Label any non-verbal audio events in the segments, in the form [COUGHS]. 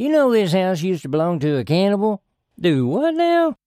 You know this house used to belong to a cannibal? Do what now?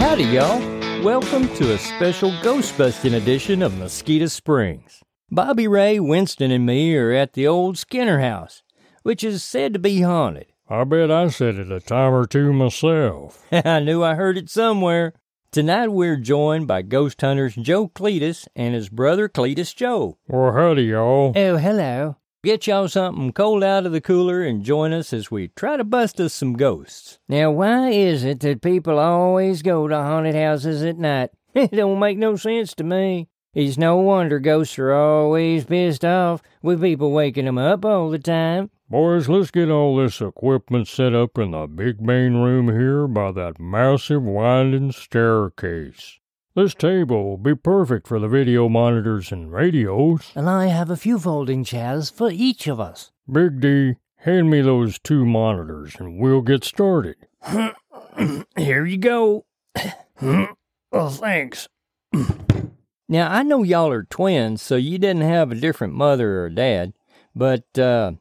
Howdy, y'all. Welcome to a special Ghostbusting edition of Mosquito Springs. Bobby Ray, Winston, and me are at the old Skinner house, which is said to be haunted. I bet I said it a time or two myself. [LAUGHS] I knew I heard it somewhere. Tonight we're joined by ghost hunters Joe Cletus and his brother Cletus Joe. Well, howdy, y'all. Oh, hello. Get y'all something cold out of the cooler and join us as we try to bust us some ghosts. Now, why is it that people always go to haunted houses at night? [LAUGHS] It don't make no sense to me. It's no wonder ghosts are always pissed off with people waking them up all the time. Boys, let's get all this equipment set up in the big main room here by that massive winding staircase. This table will be perfect for the video monitors and radios. And I have a few folding chairs for each of us. Big D, hand me those two monitors and we'll get started. [COUGHS] Here you go. [COUGHS] Oh, thanks. [COUGHS] Now, I know y'all are twins, so you didn't have a different mother or dad, but uh,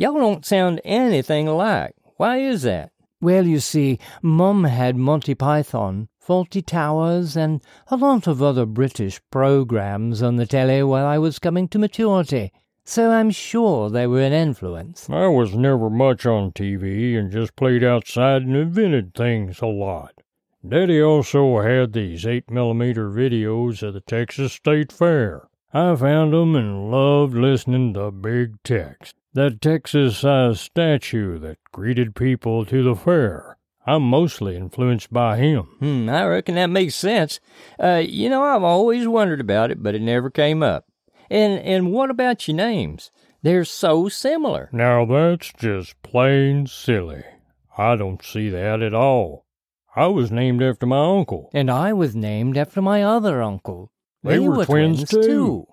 y'all don't sound anything alike. Why is that? Well, you see, Mum had Monty Python, Fawlty Towers, and a lot of other British programs on the telly while I was coming to maturity, so I'm sure they were an influence. I was never much on TV and just played outside and invented things a lot. Daddy also had these 8mm videos of the Texas State Fair. I found 'em and loved listening to Big Tex, that Texas sized statue that greeted people to the fair. I'm mostly influenced by him. Hmm, I reckon that makes sense. Uh, you know, I've always wondered about it, but it never came up. And and what about your names? They're so similar. Now that's just plain silly. I don't see that at all. I was named after my uncle. And I was named after my other uncle. They were twins, too.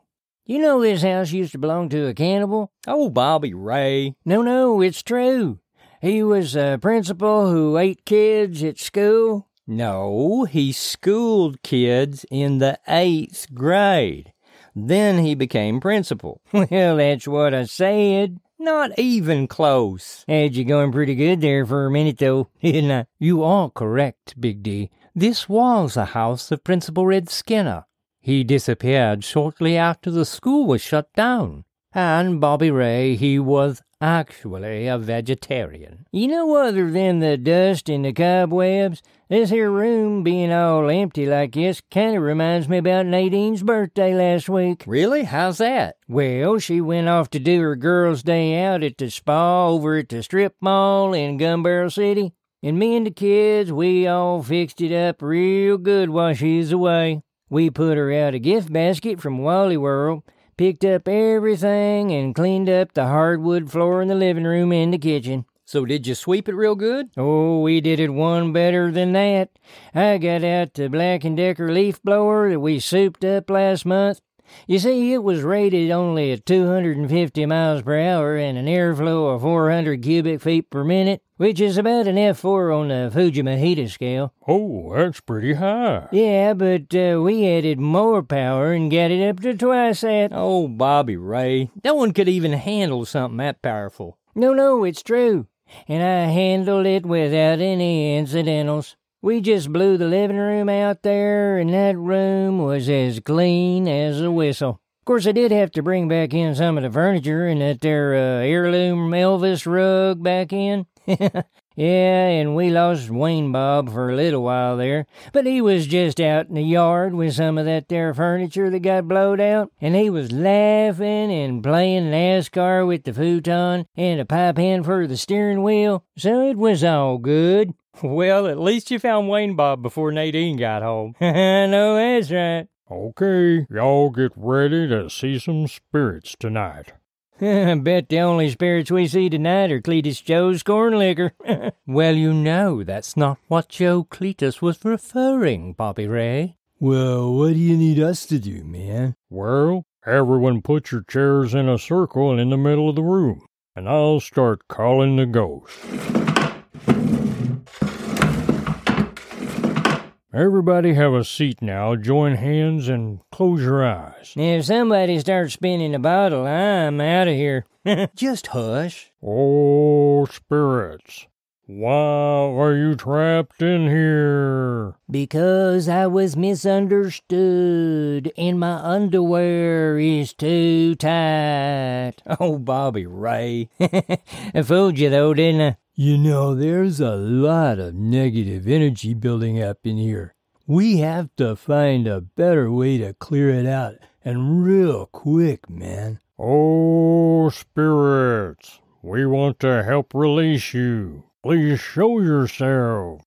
You know this house used to belong to a cannibal? Oh, Bobby Ray. No, no, it's true. He was a principal who ate kids at school. No, he schooled kids in the eighth grade. Then he became principal. [LAUGHS] Well, that's what I said. Not even close. Had you going pretty good there for a minute, though, [LAUGHS] didn't I? You are correct, Big D. This was a house of Principal Red Skinner. He disappeared shortly after the school was shut down. And Bobby Ray, he was actually a vegetarian. You know, other than the dust and the cobwebs, this here room being all empty like this kind of reminds me about Nadine's birthday last week. Really? How's that? Well, she went off to do her girls' day out at the spa over at the strip mall in Gun Barrel City. And me and the kids, we all fixed it up real good while she's away. We put her out a gift basket from Wally World, picked up everything, and cleaned up the hardwood floor in the living room and the kitchen. So did you sweep it real good? Oh, we did it one better than that. I got out the Black & Decker leaf blower that we souped up last month. You see, it was rated only at 250 miles per hour and an airflow of 400 cubic feet per minute, which is about an F4 on the Fuji Mahita scale. Oh, that's pretty high. Yeah, but uh, we added more power and got it up to twice that. Oh, Bobby Ray, no one could even handle something that powerful. No, no, it's true. And I handled it without any incidentals. We just blew the living room out there, and that room was as clean as a whistle. Of course, I did have to bring back in some of the furniture and that there uh, heirloom Elvis rug back in. [LAUGHS] yeah, and we lost Wayne Bob for a little while there, but he was just out in the yard with some of that there furniture that got blowed out, and he was laughing and playing NASCAR with the futon and a pipe hand for the steering wheel, so it was all good. Well, at least you found Wayne Bob before Nadine got home. [LAUGHS] I know that's right. Okay, y'all get ready to see some spirits tonight. I [LAUGHS] bet the only spirits we see tonight are Cletus Joe's corn liquor. [LAUGHS] well, you know that's not what Joe Cletus was referring, Bobby Ray. Well, what do you need us to do, man? Well, everyone put your chairs in a circle in the middle of the room, and I'll start calling the ghosts. Everybody have a seat now, join hands, and close your eyes. If somebody starts spinning a bottle, I'm out of here. [LAUGHS] Just hush. Oh, spirits, why are you trapped in here? Because I was misunderstood and my underwear is too tight. Oh, Bobby Ray. [LAUGHS] I fooled you though, didn't I? You know, there's a lot of negative energy building up in here. We have to find a better way to clear it out, and real quick, man. Oh, spirits, we want to help release you. Please show yourself.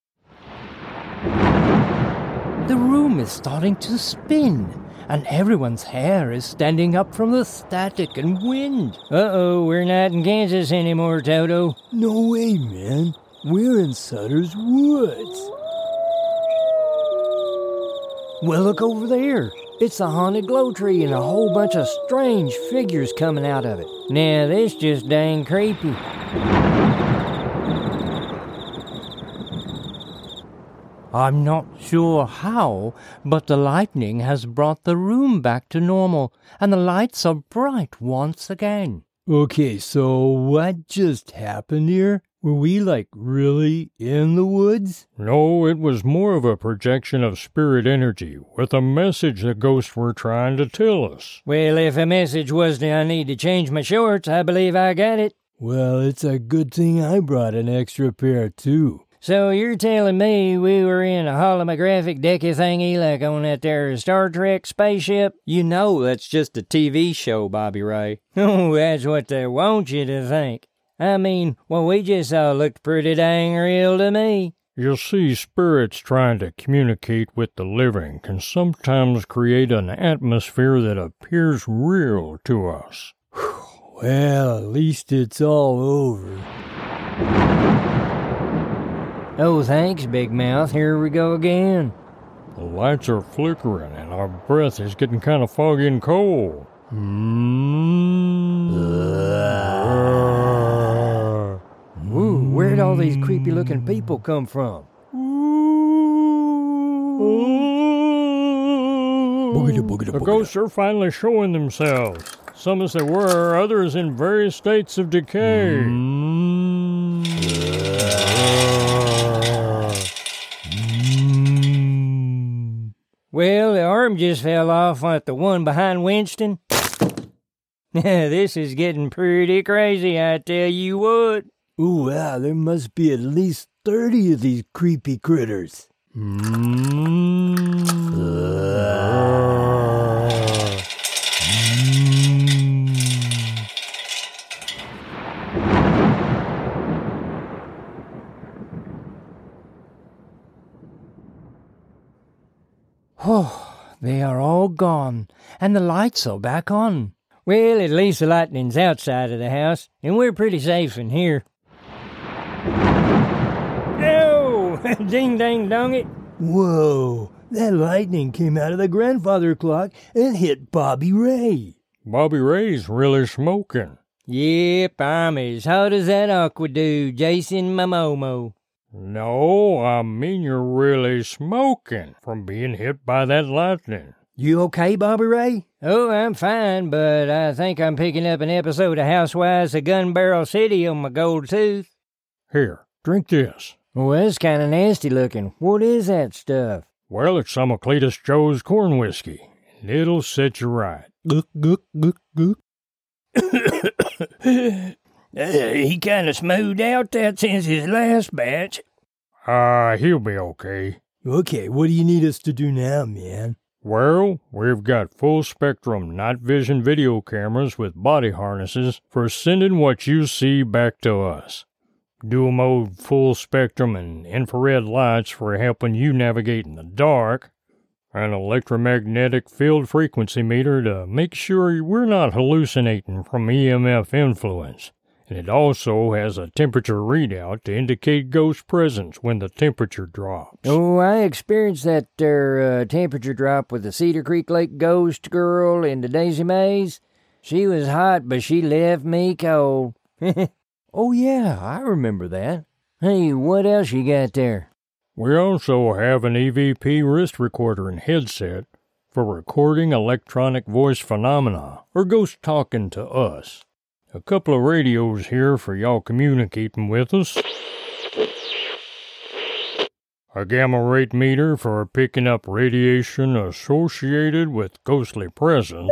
The room is starting to spin, and everyone's hair is standing up from the static and wind. Uh oh, we're not in Kansas anymore, Toto. No way, man. We're in Sutter's Woods. Well, look over there. It's a haunted glow tree and a whole bunch of strange figures coming out of it. Now, this just dang creepy. I'm not sure how, but the lightning has brought the room back to normal, and the lights are bright once again. Okay, so what just happened here? Were we like really in the woods? No, it was more of a projection of spirit energy with a message the ghosts were trying to tell us. Well, if a message was that I need to change my shorts, I believe I got it. Well, it's a good thing I brought an extra pair too. So you're telling me we were in a holographic decky thingy like on that there Star Trek spaceship? You know that's just a TV show, Bobby Ray. [LAUGHS] Oh, that's what they want you to think. I mean, what we just saw looked pretty dang real to me. You see, spirits trying to communicate with the living can sometimes create an atmosphere that appears real to us. Well, at least it's all over. Oh, thanks, Big Mouth. Here we go again. The lights are flickering and our breath is getting kind of foggy and cold. Hmm. Ooh, where'd all these creepy looking people come from? Boogity, boogity, The ghosts are finally showing themselves. Some as they were, others in various states of decay. Well, the arm just fell off at the one behind Winston. [LAUGHS] this is getting pretty crazy, I tell you what. Ooh, wow, there must be at least 30 of these creepy critters. Mm. Uh, Oh, they are all gone, and the lights are back on. Well, at least the lightning's outside of the house, and we're pretty safe in here. Oh, [LAUGHS] ding dang dong it. Whoa, that lightning came out of the grandfather clock and hit Bobby Ray. Bobby Ray's really smoking. Yep, I'm as hot as that aqua dude, Jason Momomo. No, I mean you're really smoking from being hit by that lightning. You okay, Bobby Ray? Oh, I'm fine, but I think I'm picking up an episode of Housewives of Gun Barrel City on my gold tooth. Here, drink this. Well, that's kind of nasty looking. What is that stuff? Well, it's some of Cletus Joe's corn whiskey, it'll set you right. Gook, gook, gook, gook. Uh, he kind of smoothed out that since his last batch. Ah, he'll be okay. Okay, what do you need us to do now, man? Well, we've got full spectrum night vision video cameras with body harnesses for sending what you see back to us. Dual mode full spectrum and infrared lights for helping you navigate in the dark. An electromagnetic field frequency meter to make sure we're not hallucinating from EMF influence. And it also has a temperature readout to indicate ghost presence when the temperature drops. Oh, I experienced that there uh, temperature drop with the Cedar Creek Lake ghost girl in the Daisy Maze. She was hot, but she left me cold. [LAUGHS] Oh, yeah, I remember that. hey, what else you got there? We also have an EVP wrist recorder and headset for recording electronic voice phenomena or ghost talking to us. A couple of radios here for y'all communicating with us. A gamma rate meter for picking up radiation associated with ghostly presence.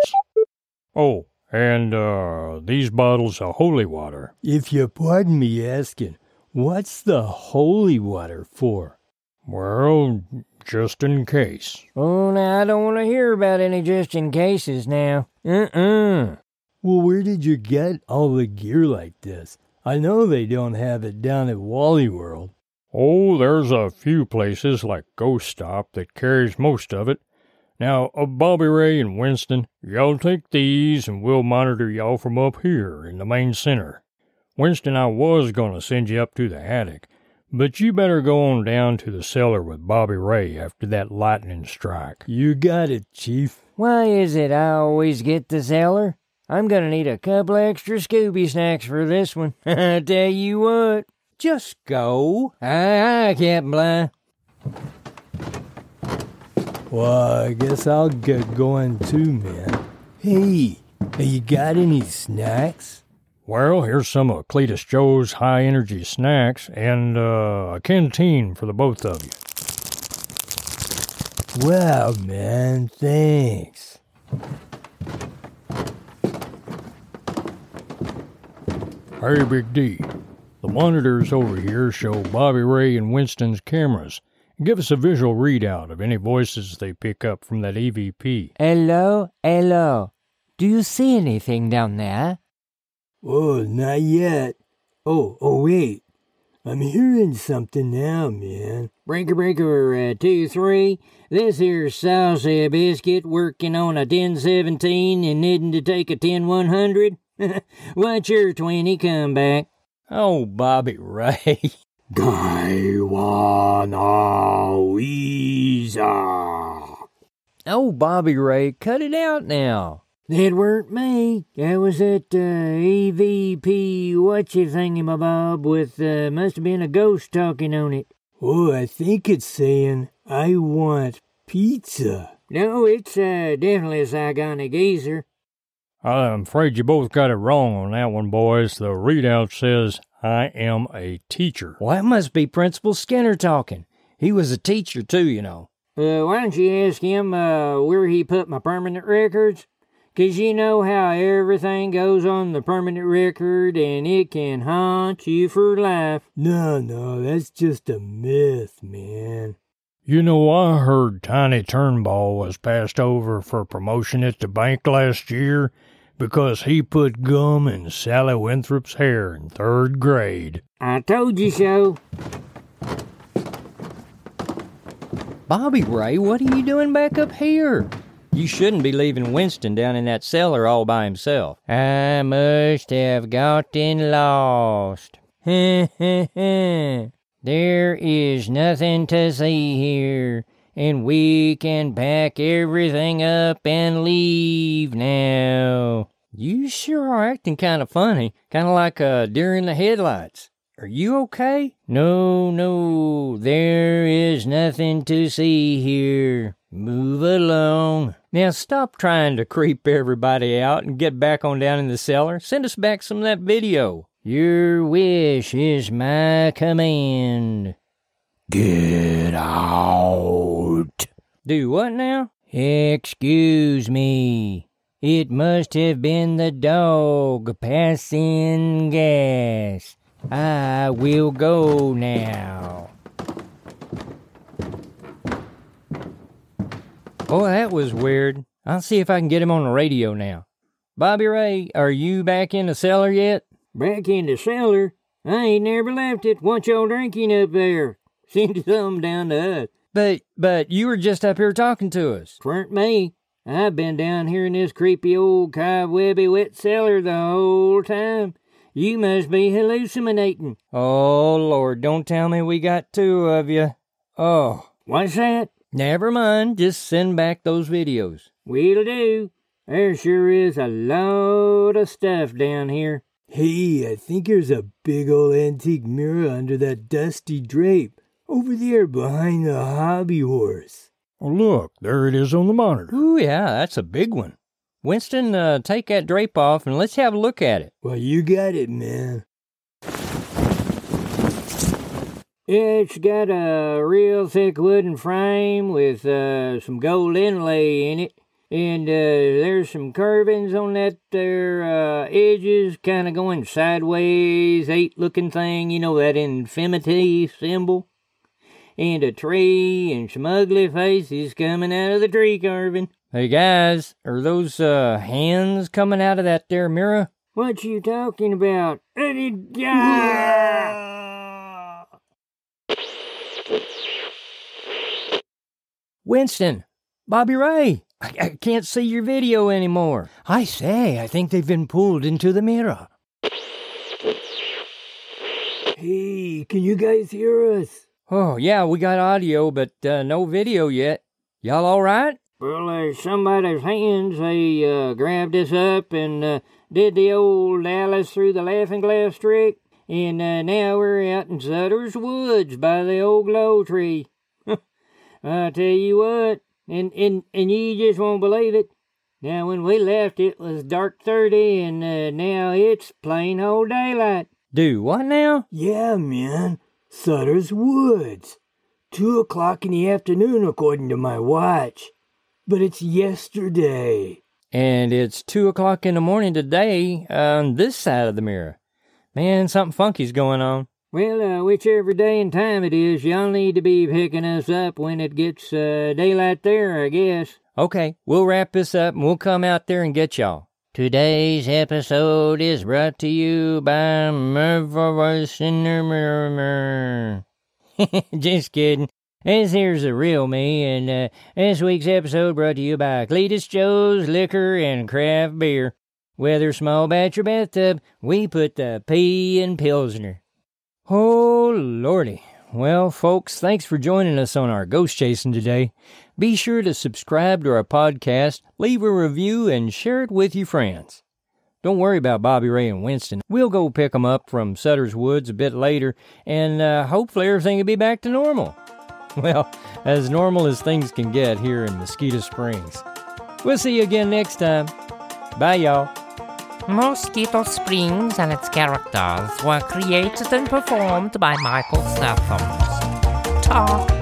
Oh, and uh, these bottles of holy water. If you pardon me asking, what's the holy water for? Well, just in case. Oh, now I don't want to hear about any just in cases now. Uh-uh. Well, where did you get all the gear like this? I know they don't have it down at Wally World. Oh, there's a few places like Ghost Stop that carries most of it. Now, uh, Bobby Ray and Winston, y'all take these and we'll monitor y'all from up here in the main center. Winston, I was going to send you up to the attic, but you better go on down to the cellar with Bobby Ray after that lightning strike. You got it, Chief. Why is it I always get the cellar? I'm gonna need a couple extra Scooby snacks for this one. [LAUGHS] I tell you what. Just go. I, I can't blind. Well, I guess I'll get going too, man. Hey, have you got any snacks? Well, here's some of Cletus Joe's high energy snacks and uh, a canteen for the both of you. Wow, man, thanks. Hey, Big D. The monitors over here show Bobby Ray and Winston's cameras Give us a visual readout of any voices they pick up from that EVP. Hello, hello. Do you see anything down there? Oh, not yet. Oh, oh, wait. I'm hearing something now, man. Breaker Breaker uh, 2 3. This here's Saucy Biscuit working on a 1017 and needing to take a 10100. [LAUGHS] What's your 20 comeback? Oh, Bobby Ray. [LAUGHS] Gaiwanawiza. Oh, Bobby Ray, cut it out now. That weren't me. That was that uh, EVP what you thingy with uh, must have been a ghost talking on it. Oh, I think it's saying I want pizza. No, it's uh, definitely a Saigon geezer. I'm afraid you both got it wrong on that one, boys. The readout says I am a teacher. Well, that must be Principal Skinner talking. He was a teacher, too, you know. Uh, why don't you ask him uh, where he put my permanent records? 'Cause you know how everything goes on the permanent record and it can haunt you for life. No, no, that's just a myth, man. You know, I heard Tiny Turnbull was passed over for promotion at the bank last year because he put gum in Sally Winthrop's hair in third grade. I told you so. Bobby Ray, what are you doing back up here? You shouldn't be leaving Winston down in that cellar all by himself. I must have gotten lost. [LAUGHS] [LAUGHS] there is nothing to see here and we can pack everything up and leave now. You sure are acting kind of funny, kind of like uh, a deer in the headlights. Are you okay? No, no, there is nothing to see here. Move along. Now stop trying to creep everybody out and get back on down in the cellar. Send us back some of that video. Your wish is my command. Get out. Do what now? Excuse me. It must have been the dog passing gas. I will go now. Oh, that was weird. I'll see if I can get him on the radio now. Bobby Ray, are you back in the cellar yet? Back in the cellar? I ain't never left it. What y'all drinking up there? [LAUGHS] Seemed to come down to us. But, but you were just up here talking to us. Twer't me. I've been down here in this creepy old cobwebby wet cellar the whole time. You must be hallucinating. Oh, Lord, don't tell me we got two of you. Oh. What's that? Never mind. Just send back those videos. We'll do. There sure is a load of stuff down here. Hey, I think there's a big old antique mirror under that dusty drape. Over there behind the hobby horse. Oh, look, there it is on the monitor. Ooh, yeah, that's a big one. Winston, uh, take that drape off and let's have a look at it. Well, you got it, man. It's got a real thick wooden frame with uh, some gold inlay in it. And uh, there's some carvings on that there uh, edges, kind of going sideways, eight looking thing, you know, that infinity symbol. And a tree and some ugly faces coming out of the tree carving. Hey guys, are those uh, hands coming out of that there mirror? What you talking about? Winston, Bobby Ray, I, I can't see your video anymore. I say, I think they've been pulled into the mirror. Hey, can you guys hear us? Oh, yeah, we got audio, but uh, no video yet. Y'all all right? Well, there's somebody's hands. They uh, grabbed us up and uh, did the old Alice through the laughing glass trick. And uh, now we're out in Sutter's Woods by the old glow tree. [LAUGHS] I tell you what, and, and, and you just won't believe it. Now, when we left, it was dark 30, and uh, now it's plain old daylight. Do what now? Yeah, man. Sutter's Woods. Two o'clock in the afternoon, according to my watch. But it's yesterday. And it's two o'clock in the morning today on this side of the mirror. Man, something funky's going on. Well, uh, whichever day and time it is, y'all need to be picking us up when it gets uh, daylight there, I guess. Okay, we'll wrap this up and we'll come out there and get y'all. Today's episode is brought to you by Mirror. [LAUGHS] Just kidding. This here's the real me, and uh, this week's episode brought to you by Cletus Joe's Liquor and Craft Beer. Whether small batch or bathtub, we put the P in Pilsner. Oh, lordy. Well, folks, thanks for joining us on our ghost chasing today. Be sure to subscribe to our podcast, leave a review, and share it with your friends. Don't worry about Bobby Ray and Winston. We'll go pick them up from Sutter's Woods a bit later, and uh, hopefully everything will be back to normal. [LAUGHS] Well, as normal as things can get here in Mosquito Springs. We'll see you again next time. Bye, y'all. Mosquito Springs and its characters were created and performed by Michael Statham. Talk